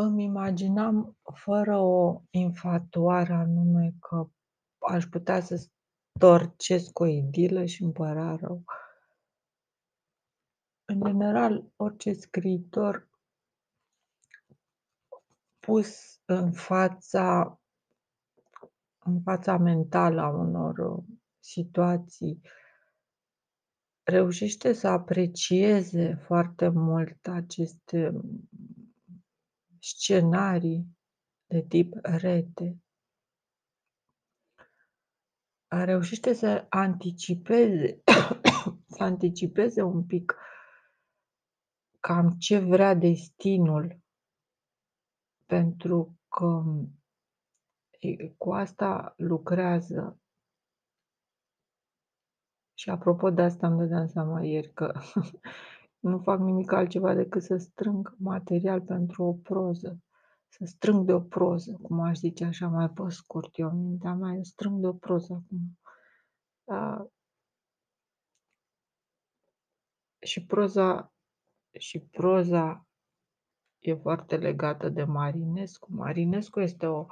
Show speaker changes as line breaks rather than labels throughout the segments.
Îmi imaginam fără o infatuare anume că aș putea să storcesc o idilă și îmi părea rău. În general, orice scriitor pus în fața în fața mentală a unor uh, situații, reușește să aprecieze foarte mult aceste scenarii de tip rete. Reușește să anticipeze să anticipeze un pic cam ce vrea destinul, pentru că cu asta lucrează. Și apropo de asta îmi dădeam seama ieri că nu fac nimic altceva decât să strâng material pentru o proză. Să strâng de o proză, cum aș zice așa mai pe scurt, eu mintea mea, eu strâng de o proză acum. Da. Și proza, și proza e foarte legată de Marinescu. Marinescu este o,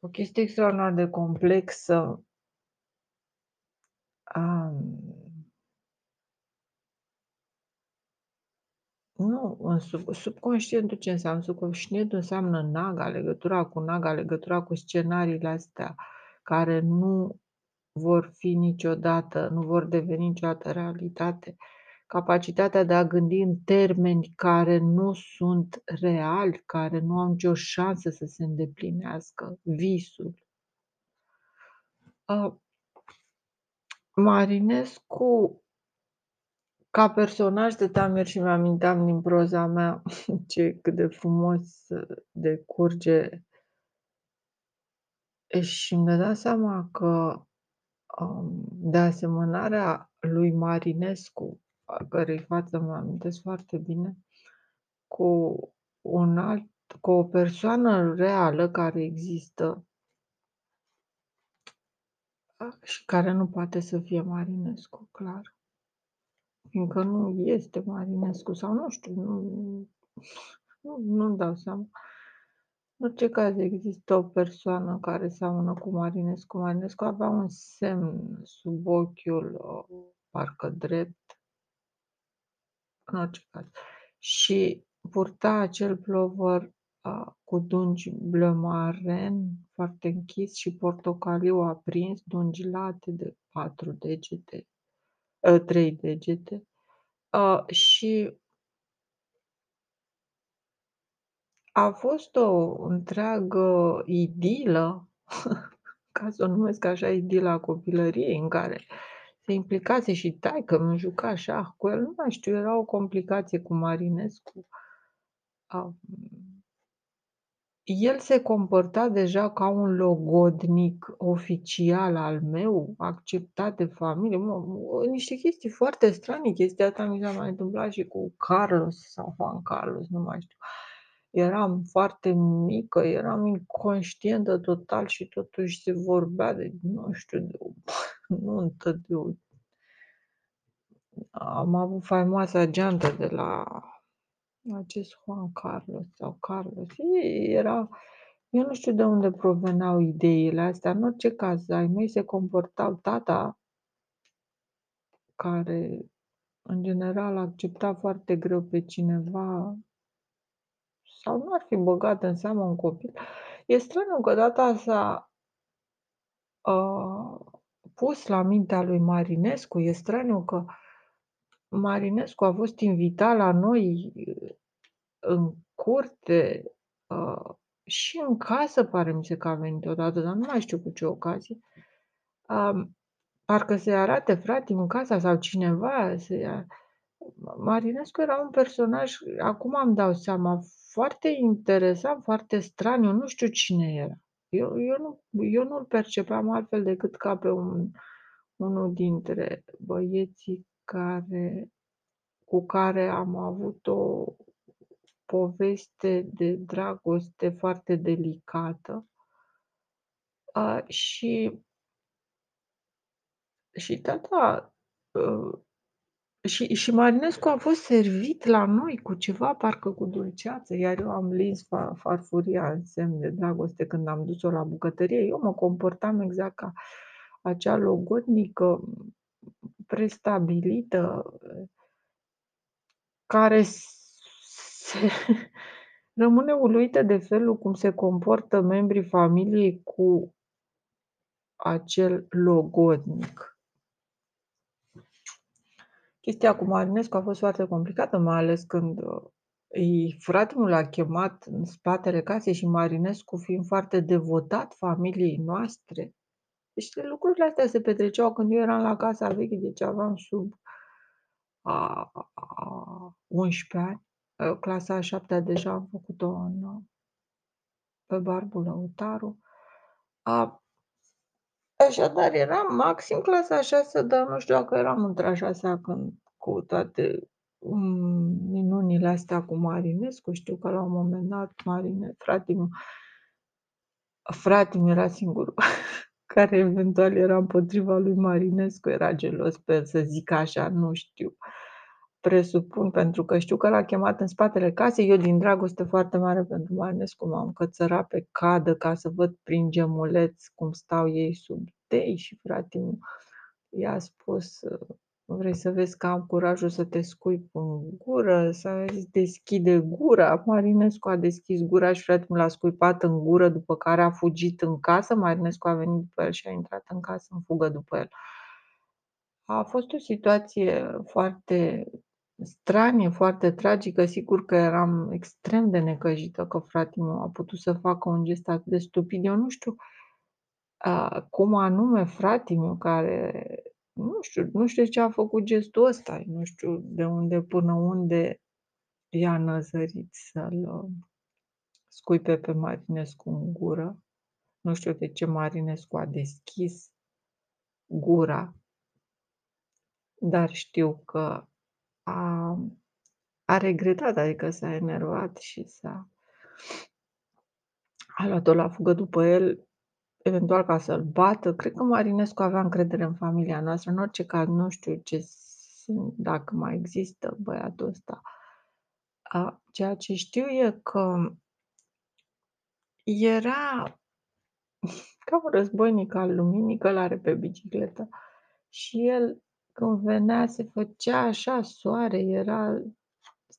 o chestie extraordinar de complexă. Um, Nu, în sub subconștientul ce înseamnă? Subconștientul înseamnă naga, legătura cu naga, legătura cu scenariile astea care nu vor fi niciodată, nu vor deveni niciodată realitate. Capacitatea de a gândi în termeni care nu sunt reali, care nu au nicio șansă să se îndeplinească, visul. Uh, Marinescu ca personaj stăteam ieri și mi-aminteam din proza mea ce cât de frumos decurge și îmi dădeam seama că, um, de asemănarea lui Marinescu, a cărei față mă amintesc foarte bine, cu un alt cu o persoană reală care există și care nu poate să fie Marinescu, clar. Fiindcă nu este Marinescu sau nu știu, nu nu nu-mi dau seama. În orice caz există o persoană care seamănă cu Marinescu. Marinescu avea un semn sub ochiul, uh, parcă drept. În orice caz. Și purta acel plover uh, cu dungi bleu marin foarte închis și portocaliu aprins, dungi late de patru degete Ă, trei degete. Uh, și a fost o întreagă idilă, ca să o numesc așa, idila copilăriei, în care se implicase și taică-miu juca șah cu el, nu mai știu, era o complicație cu Marinescu. Uh, el se comporta deja ca un logodnic oficial al meu, acceptat de familie, mă, niște chestii foarte strane. Chestia asta mi s-a mai întâmplat și cu Carlos sau Juan Carlos, nu mai știu. Eram foarte mică, eram inconștientă total și totuși se vorbea de, nu știu, de o nuntă, de o... Am avut faimoasa geantă de la acest Juan Carlos sau Carlos, era eu nu știu de unde proveneau ideile astea. În orice caz, ai mei se comportau tata care în general accepta foarte greu pe cineva sau nu ar fi băgat în seamă un copil. E straniu că data s-a uh, pus la mintea lui Marinescu, e straniu că Marinescu a fost invitat la noi în curte uh, și în casă pare mi se că a venit odată, dar nu mai știu cu ce ocazie. Uh, parcă se arate frate în casa sau cineva. Se... Marinescu era un personaj, acum îmi dau seama, foarte interesant, foarte straniu, nu știu cine era. Eu, eu, nu, eu nu-l percepeam altfel decât ca pe un, unul dintre băieții care, cu care am avut o, poveste de dragoste foarte delicată. A, și și tata, ă, Și și Marinescu a fost servit la noi cu ceva, parcă cu dulceață, iar eu am lins fa farfuria în semn de dragoste când am dus-o la bucătărie. Eu mă comportam exact ca acea logodnică prestabilită, care s se rămâne uluită de felul cum se comportă membrii familiei cu acel logodnic. Chestia cu Marinescu a fost foarte complicată, mai ales când, i fratele l-a chemat în spatele casei și Marinescu fiind foarte devotat familiei noastre. Deci lucrurile astea se petreceau când eu eram la casa veche, deci aveam sub a a 11 ani. Clasa a 7-a deja am făcut-o în pe Barbu Lăutaru. A Așadar eram maxim clasa a 6-a, dar nu știu dacă eram între a 6-a când cu toate, mm, minunile astea cu Marinescu. Știu că la un moment dat Marine frate-meu frate-meu era singurul care eventual era împotriva lui Marinescu, era gelos pe el, să zic așa, nu știu. Presupun, pentru că știu că l-a chemat în spatele casei, eu din dragoste foarte mare pentru Marinescu m-am cățărat pe cadă ca să văd prin gemuleț cum stau ei sub tei și fratele i-a spus: „Vrei să vezi că am curajul să te scuip în gură?” S-a zis: „Deschide gura!” Marinescu a deschis gura și fratele l-a scuipat în gură, după care a fugit în casă. Marinescu a venit după el și a intrat în casă în fugă după el. A fost o situație foarte stranie, foarte tragică. Sigur că eram extrem de necăjită că fratele meu a putut să facă un gest atât de stupid. Eu nu știu, a, cum anume fratele meu care, nu știu nu știu de ce a făcut gestul ăsta, nu știu de unde până unde i-a năzărit să-l scuipe pe Marinescu în gură. Nu știu de ce Marinescu a deschis gura. Dar știu că a a regretat, adică s-a enervat și s-a a luat-o la fugă după el, eventual ca să-l bată. Cred că Marinescu avea încredere în familia noastră. În orice caz, nu știu ce s dacă mai există băiatul ăsta. A, ceea ce știu e că era ca un războinic al luminii, călare pe bicicletă și el când venea se făcea așa soare, era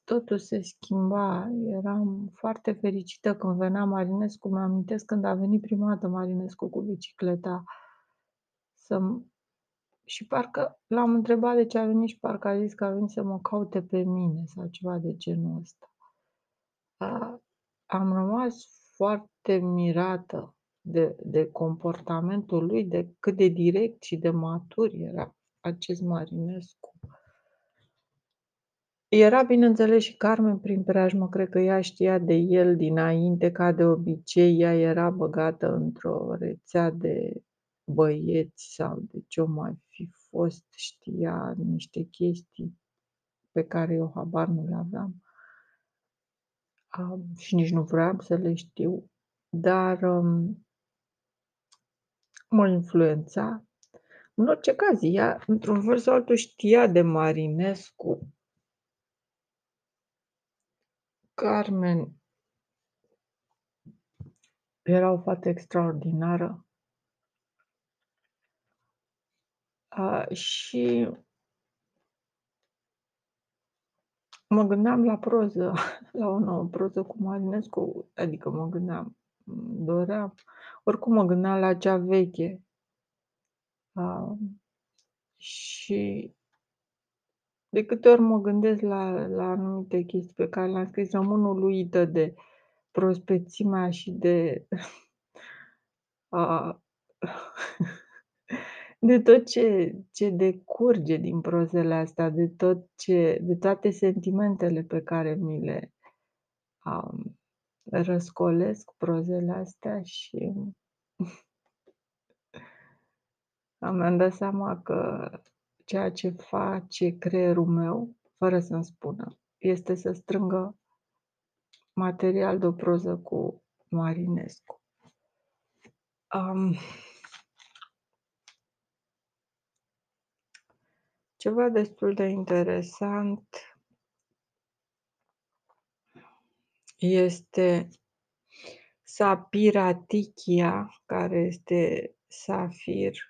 totul se schimba. Eram foarte fericită când venea Marinescu. Mi-amintesc când a venit prima dată Marinescu cu bicicleta să-mi și parcă l-am întrebat de ce a venit și parcă a zis că a venit să mă caute pe mine sau ceva de genul ăsta. A am rămas foarte mirată de de comportamentul lui, de cât de direct și de matur era acest Marinescu. Era bineînțeles și Carmen prin preajmă, cred că ea știa de el dinainte, ca de obicei, ea era băgată într-o rețea de băieți sau de ce-o mai fi fost, știa niște chestii pe care eu habar nu le aveam. A, și nici nu vroiam să le știu, dar mă influența. În orice caz, ea, într-un fel sau altul, știa de Marinescu. Carmen era o fată extraordinară. A, și mă gândeam la proză, la o nouă proză cu Marinescu, adică mă gândeam, doream, oricum mă gândeam la cea veche. A, și de câte ori mă gândesc la la anumite chestii pe care le-am scris, rămân uluită de prospețimea și de a de tot ce ce decurge din prozele astea, de tot ce de toate sentimentele pe care mi le, a, răscolesc prozele astea și mi-am dat seama că ceea ce face creierul meu, fără să-mi spună, este să strângă material de o proză cu Marinescu. Am Ceva destul de interesant este Sapiratichia, care este safir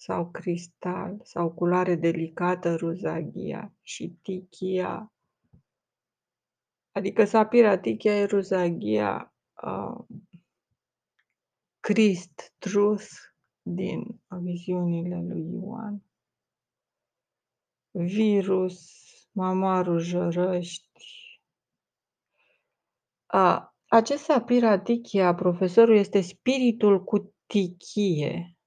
sau cristal sau culoare delicată ruzaghia și tichia adică Sapiratichia e ruzaghia, uh, Christ, Truth din viziunile lui Ioan. Virus, Mamarul Jărăști. A, acest Sapiratichia, profesorul, este spiritul cu tichie.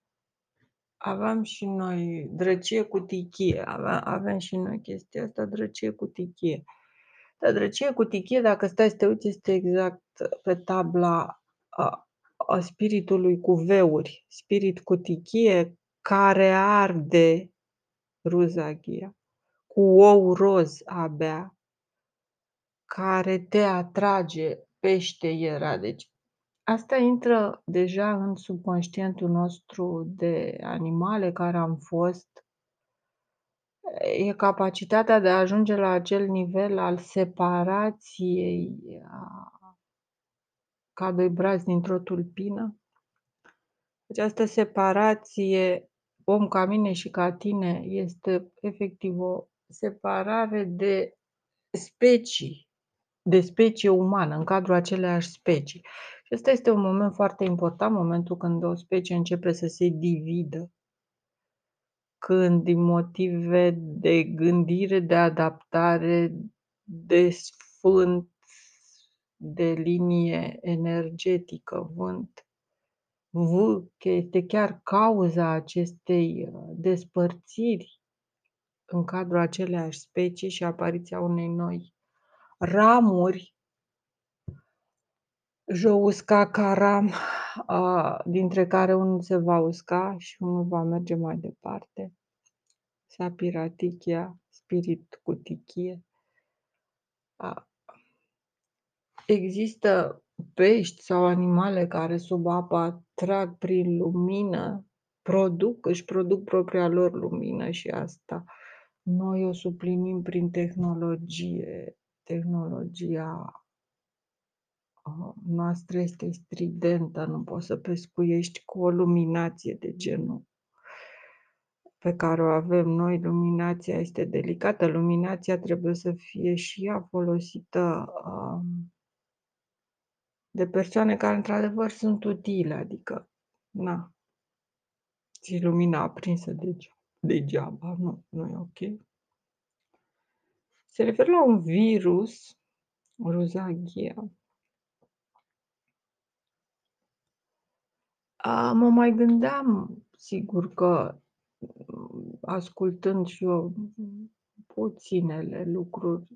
Aveam și noi drăcie cu tichie, avea avem și noi chestia asta, drăcie cu tichie. Dar drăcie cu tichie, dacă stai să te uiți, este exact pe tabla a, a spiritului cu veuri, spirit cu tichie care arde ruzaghia, cu ou roz abia, care te atrage, pește era. Deci Asta intră deja în subconștientul nostru de animale care am fost. E capacitatea de a ajunge la acel nivel al separației a ca doi brazi dintr-o tulpină. Această separație, om ca mine și ca tine, este efectiv o separare de specii, de specie umană, în cadrul aceleiași specii. Și ăsta este un moment foarte important, momentul când o specie începe să se dividă. Când din motive de gândire, de adaptare, de sfânt, de linie energetică, vânt, V, că este chiar cauza acestei uh, despărțiri în cadrul aceleiași specii și apariția unei noi ramuri Jousca Karam, dintre care unul se va usca și unul va merge mai departe. Sapiratichia, spirit cu tichie. Există pești sau animale care sub apă trag prin lumină, produc, își produc propria lor lumină și asta noi o suplinim prin tehnologie, tehnologia noastră este stridentă, nu poți să pescuiești cu o luminație de genul pe care o avem noi. Luminația este delicată, luminația trebuie să fie și ea folosită um, de persoane care într-adevăr sunt utile, adică, na, ți lumina aprinsă degeaba, nu, nu e ok. Se referă la un virus, ruzaghia, mă mai gândeam, sigur că ascultând și eu puținele lucruri,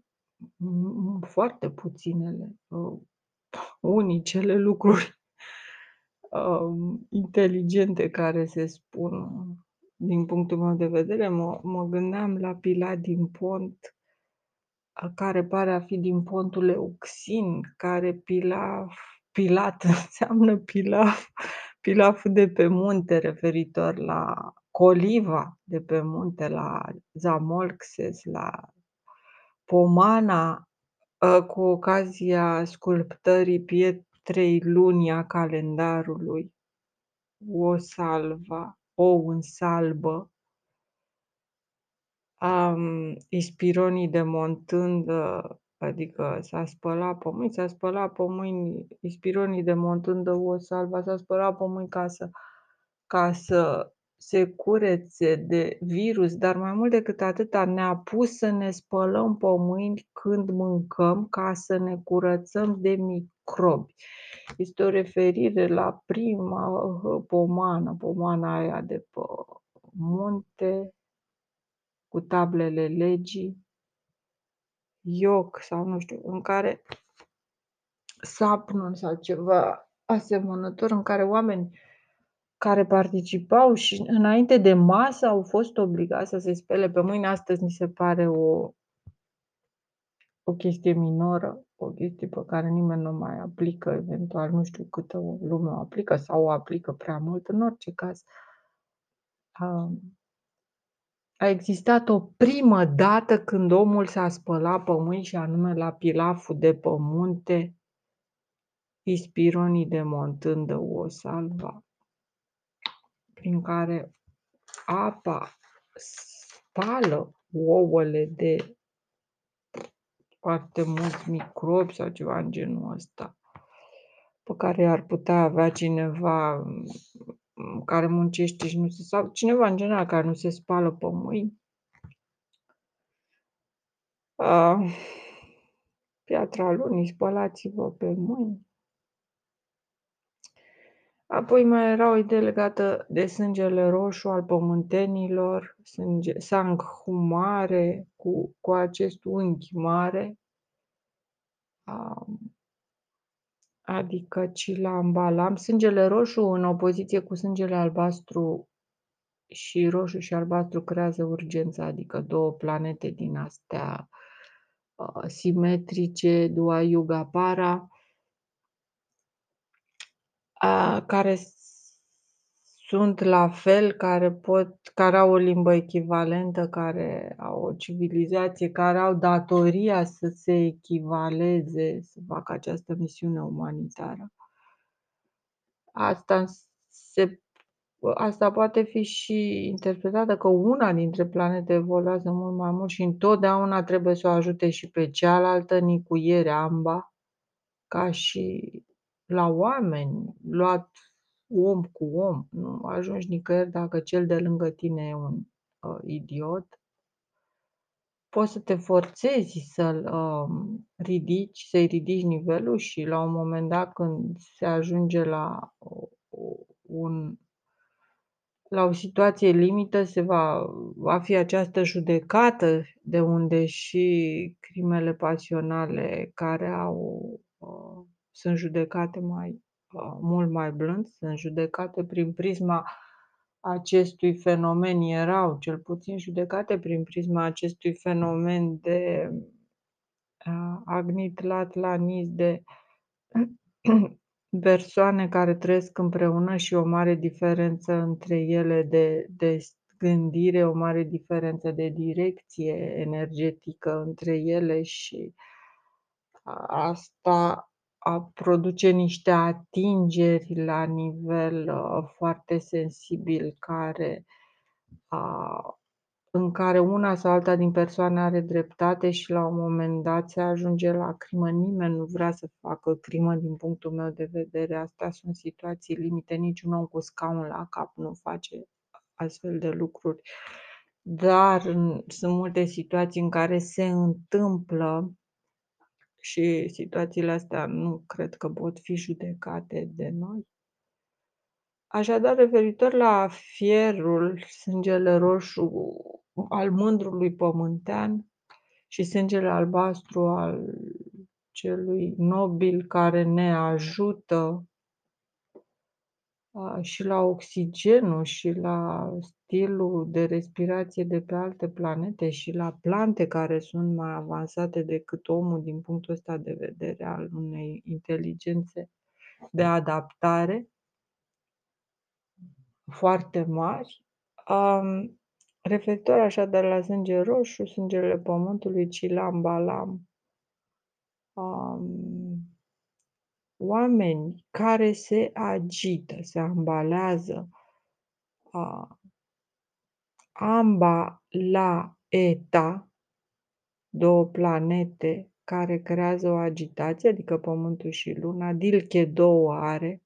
foarte puținele, uh, unicele lucruri uh, inteligente care se spun din punctul meu de vedere, mă, mă gândeam la Pilat din Pont, care pare a fi din Pontul Euxin, care Pilaf, Pilat înseamnă Pilaf, pilaful de pe munte referitor la coliva de pe munte, la Zamolxes, la Pomana, ă, cu ocazia sculptării pietrei lunii a calendarului, o salva, o în salbă, um, ispironii demontând Adică s-a spălat pe mâini, s-a spălat pe mâini, ispironii de montândă o salva, s-a spălat pe mâini ca să, ca să se curețe de virus, dar mai mult decât atâta ne-a pus să ne spălăm pe mâini când mâncăm ca să ne curățăm de microbi. Este o referire la prima uh, pomană, pomana aia de pe munte, cu tablele legii, ioc sau nu știu, în care sapnul sau ceva asemănător în care oameni care participau și înainte de masă au fost obligați să se spele pe mâini. Astăzi mi se pare o, o chestie minoră, o chestie pe care nimeni nu mai aplică, eventual nu știu câtă lume o aplică sau o aplică prea mult, în orice caz. Um, A existat o primă dată când omul s-a spălat pe mâini și anume la pilaful de pe munte Ispironii de montândă o salva, prin care apa spală ouăle de foarte mulți microbi sau ceva în genul ăsta, pe care ar putea avea cineva care muncește și nu se sau cineva în general care nu se spală pe mâini. Uh, piatra lunii, spălați-vă pe mâini. Apoi mai era o idee legată de sângele roșu al pământenilor, sânge, sanghu mare, cu, cu acest unghi mare, adică Cilam Balam, sângele roșu în opoziție cu sângele albastru și roșu și albastru creează urgența, adică două planete din astea uh, simetrice, Dua Yuga Para, a, care sunt la fel, care pot care au o limbă echivalentă, care au o civilizație, care au datoria să se echivaleze, să facă această misiune umanitară. Asta se asta poate fi și interpretată că una dintre planete evoluează mult mai mult și întotdeauna trebuie să o ajute și pe cealaltă, nicuyeri amba, ca și la oameni, luat om cu om, nu ajungi nicăieri dacă cel de lângă tine e un uh, idiot. Poți să te forțezi să-l uh, ridici, să-i ridici nivelul și la un moment dat când se ajunge la un la o situație limită se va, va fi această judecată de unde și crimele pasionale care au uh, sunt judecate mai uh, mult mai blând, sunt judecate prin prisma acestui fenomen, erau cel puțin judecate prin prisma acestui fenomen de uh, agnit lat la nis de persoane care trăiesc împreună și o mare diferență între ele de, de gândire, o mare diferență de direcție energetică între ele și asta a produce niște atingeri la nivel uh, foarte sensibil care a, în care una sau alta din persoane are dreptate și la un moment dat se ajunge la crimă. Nimeni nu vrea să facă crimă din punctul meu de vedere. Astea sunt situații limite. Niciun om cu scaun la cap nu face astfel de lucruri. Dar sunt multe situații în care se întâmplă și situațiile astea nu cred că pot fi judecate de noi. Așadar, referitor la fierul, sângele roșu al mândrului pământean și sângele albastru al celui nobil care ne ajută și la oxigenul și la stilul de respirație de pe alte planete și la plante care sunt mai avansate decât omul din punctul ăsta de vedere al unei inteligențe de adaptare foarte mari. Um, referitor așadar la sânge roșu, sângele pământului, cilam, balam, um, oameni care se agită, se ambalează, uh, amba la eta, două planete care creează o agitație, adică Pământul și Luna, Dilche două are,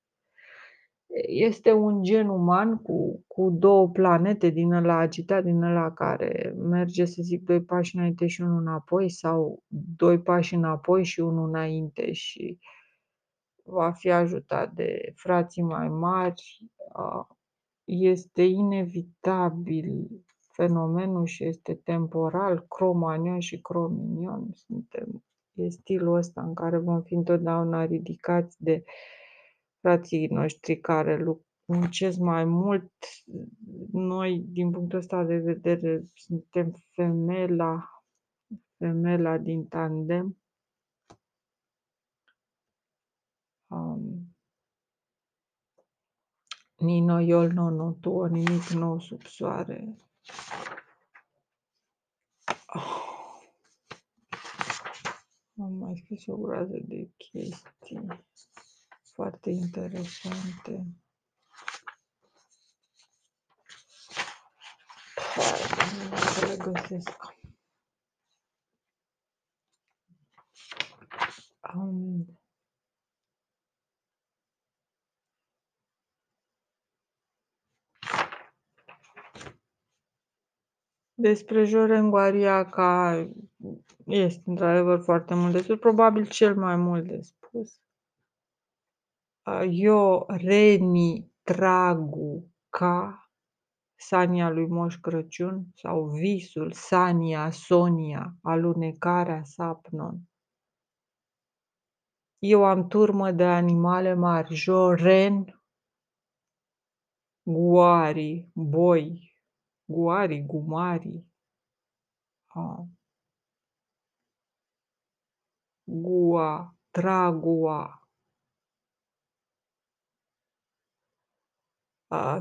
este un gen uman cu, cu două planete din ăla agitat, din ăla care merge, să zic, doi pași înainte și unul înapoi sau doi pași înapoi și unul înainte și va fi ajutat de frații mai mari. Este inevitabil fenomenul și este temporal, cromanion și crominion. Suntem, e stilul ăsta în care vom fi întotdeauna ridicați de frații noștri care muncesc mai mult. Noi, din punctul ăsta de vedere, suntem femela, femela din tandem. Um, Nino Iol Nonu, tu, nimic nou sub soare. Oh. Am mai scris o groază de chestii foarte interesante. Să le găsesc. Um, Despre Joren ca este într-adevăr foarte mult de spus, probabil cel mai mult de spus. Eu, Reni, Tragu, ca Sania lui Moș Crăciun sau Visul, Sania, Sonia, Alunecarea, Sapnon. Eu am turmă de animale mari, Joren, Guari, Boi, Guari, Gumari, Gua, Tragua.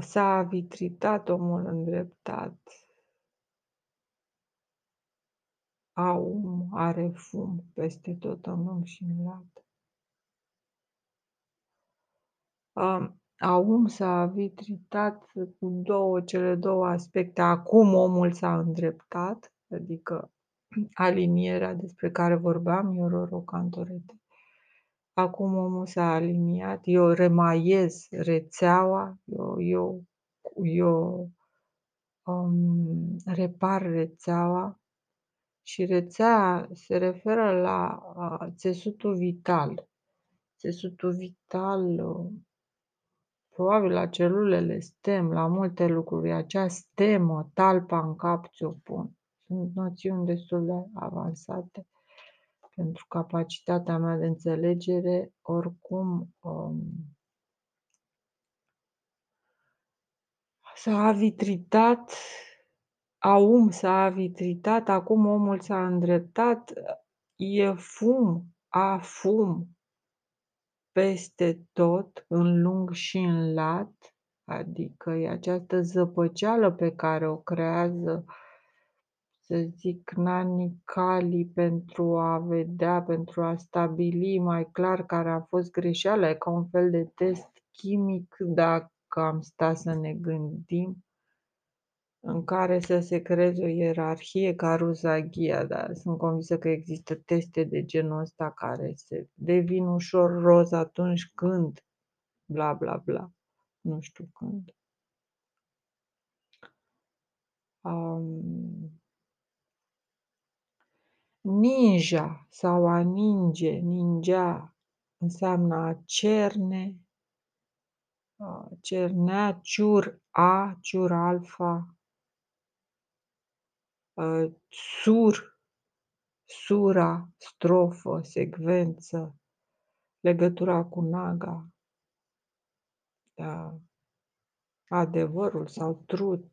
S-a vitritat omul îndreptat. Aum are fum peste tot în lung și în lat. Aum s-a vitritat cu două, cele două aspecte. Acum omul s-a îndreptat, adică alinierea despre care vorbeam, eu Roro Cantorete. Acum omul s-a aliniat, eu remaiez rețeaua, eu, eu, eu um, repar rețeaua și rețea se referă la uh, țesutul vital. Țesutul vital uh, probabil la celulele stem, la multe lucruri. Acea stemă, talpa în cap ți-o pun. Sunt noțiuni destul de avansate pentru capacitatea mea de înțelegere. Oricum, um, s-a avitritat, aum s-a avitritat, acum omul s-a îndreptat, e fum, a fum, peste tot, în lung și în lat, adică e această zăpăceală pe care o creează, să zic, nanii cali pentru a vedea, pentru a stabili mai clar care a fost greșeala, e ca un fel de test chimic dacă am sta să ne gândim în care să se creeze o ierarhie ca ruzaghia, dar sunt convinsă că există teste de genul ăsta care se devin ușor roz atunci când bla bla bla. Nu știu când. Um, ninja sau a ninge, ninja înseamnă a cerne, a cernea, ciur A, ciur alfa, sur, sura, strofă, secvență, legătura cu naga, da, adevărul sau trut,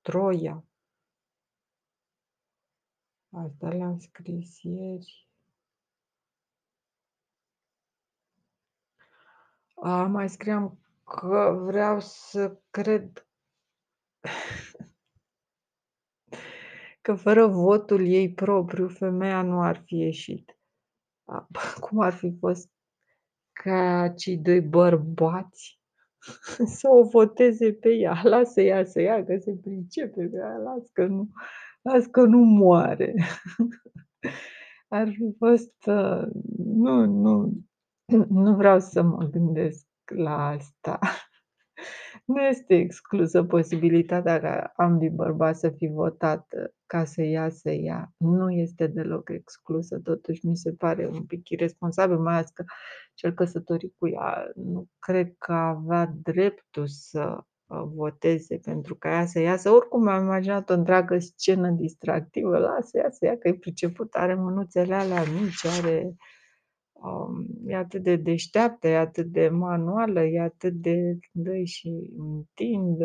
troia. Asta le-am scris ieri. A, mai scriam că vreau să cred că fără votul ei propriu, femeia nu ar fi ieșit. Cum ar fi fost ca cei doi bărbați să o voteze pe ea. Lasă ea să ia, că se pricepe pe ea, las că nu, las că nu moare. Ar fi fost, uh, nu, nu, nu vreau să mă gândesc la asta. Nu este exclusă posibilitatea ca ambii bărbați să fi votat uh, ca să ia, să ia. Nu este deloc exclusă, totuși mi se pare un pic irresponsabil, mai ales că cel căsătorit cu ea nu cred că avea dreptul să uh, voteze pentru ca ea să iasă. Oricum am imaginat o întreagă scenă distractivă, lasă ea să ia, că e priceput, are mânuțele alea mici, are um, e atât de deșteaptă, e atât de manuală, e atât de dă și întind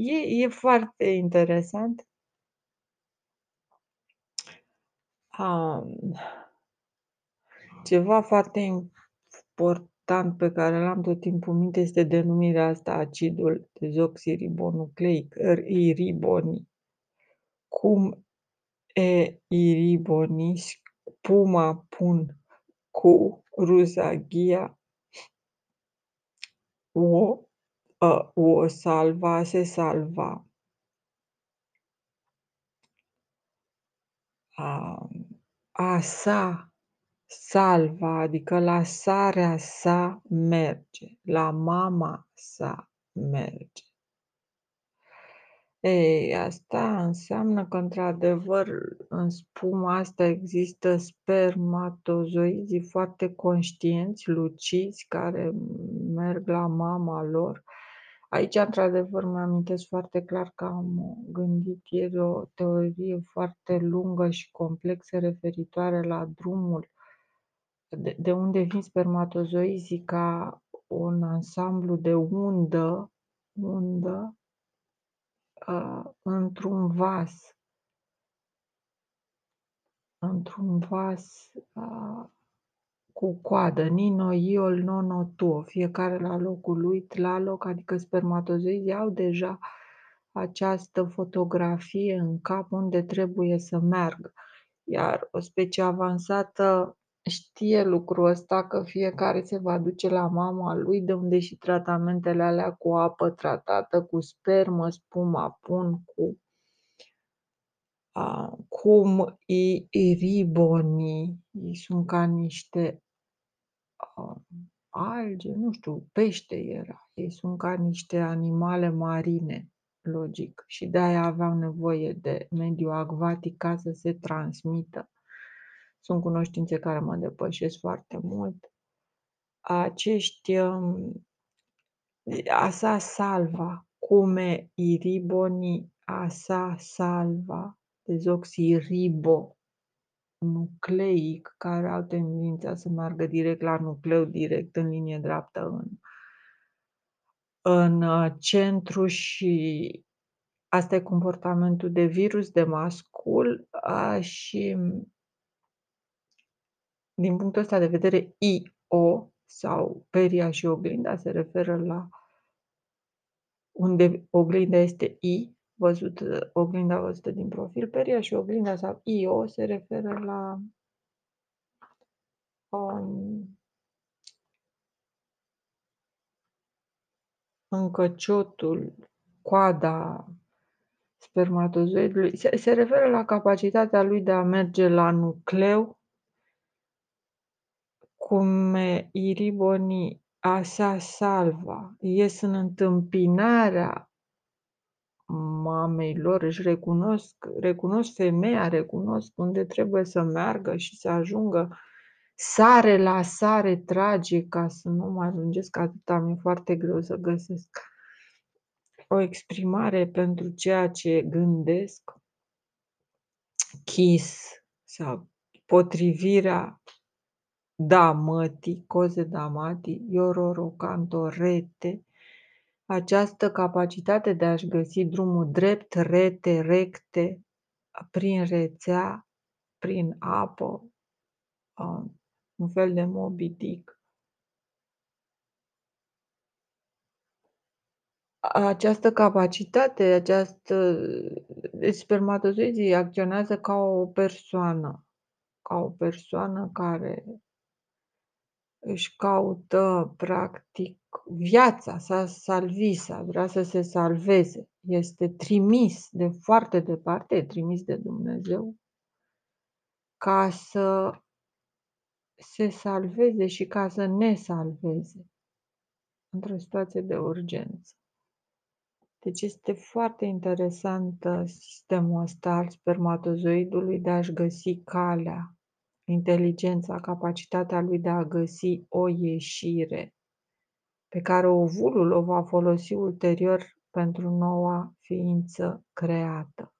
E, e foarte interesant. Um, ceva foarte important pe care l-am tot timpul în minte este denumirea asta acidul dezoxiribonucleic, iriboni. Cum e iribonis puma pun cu rusaghia o a o salva, a se salva. A a sa salva, adică la sarea sa merge, la mama sa merge. Ei, asta înseamnă că într-adevăr în spuma asta există spermatozoizii foarte conștienți, lucizi, care merg la mama lor. Aici, într-adevăr, mi-amintesc foarte clar că am gândit ieri o teorie foarte lungă și complexă referitoare la drumul de de unde vin spermatozoizii ca un ansamblu de undă undă a într-un vas. Într-un vas, a cu coadă, Nino, Iol, Nono, Tuo, fiecare la locul lui, Tlaloc, adică spermatozoizii au deja această fotografie în cap unde trebuie să meargă. Iar o specie avansată știe lucrul ăsta, că fiecare se va duce la mama lui, de unde și tratamentele alea cu apă tratată, cu spermă, spuma pun, cu a cum i iribonii, ei sunt ca niște a alge, nu știu, pește era, ei sunt ca niște animale marine, logic, și de-aia aveau nevoie de mediu acvatic ca să se transmită. Sunt cunoștințe care mă depășesc foarte mult. Acești, um, a sa salva, cume iriboni a sa salva, dezoxiribonucleic, care au tendința să meargă direct la nucleu, direct în linie dreaptă în în centru și asta e comportamentul de virus, de mascul, a și din punctul ăsta de vedere, I-O sau peria și oglinda se referă la unde oglinda este I, văzută, oglinda văzută din profil, peria și oglinda sau I-O se referă la um, încăciotul, coada spermatozoidului, se, se referă la capacitatea lui de a merge la nucleu come i riboni a sa salva ies în întâmpinarea mamei lor, își recunosc recunosc femeia, recunosc unde trebuie să meargă și să ajungă, sare la sare trage, ca să nu mai lungesc atâta, mi-e foarte greu să găsesc o exprimare pentru ceea ce gândesc. Chis sau potrivirea Damătii, coze damati, iororocanto rete, această capacitate de a-și găsi drumul drept, rete, recte, prin rețea, prin apă, un fel de Moby Dick. Această capacitate, această deci spermatozoizii acționează ca o persoană, ca o persoană care își caută practic viața sa salvisa, vrea să se salveze. Este trimis de foarte departe, e trimis de Dumnezeu ca să se salveze și ca să ne salveze într-o situație de urgență. Deci este foarte interesant sistemul ăsta al spermatozoidului de a-și găsi calea inteligența, capacitatea lui de a găsi o ieșire pe care ovulul o va folosi ulterior pentru noua ființă creată.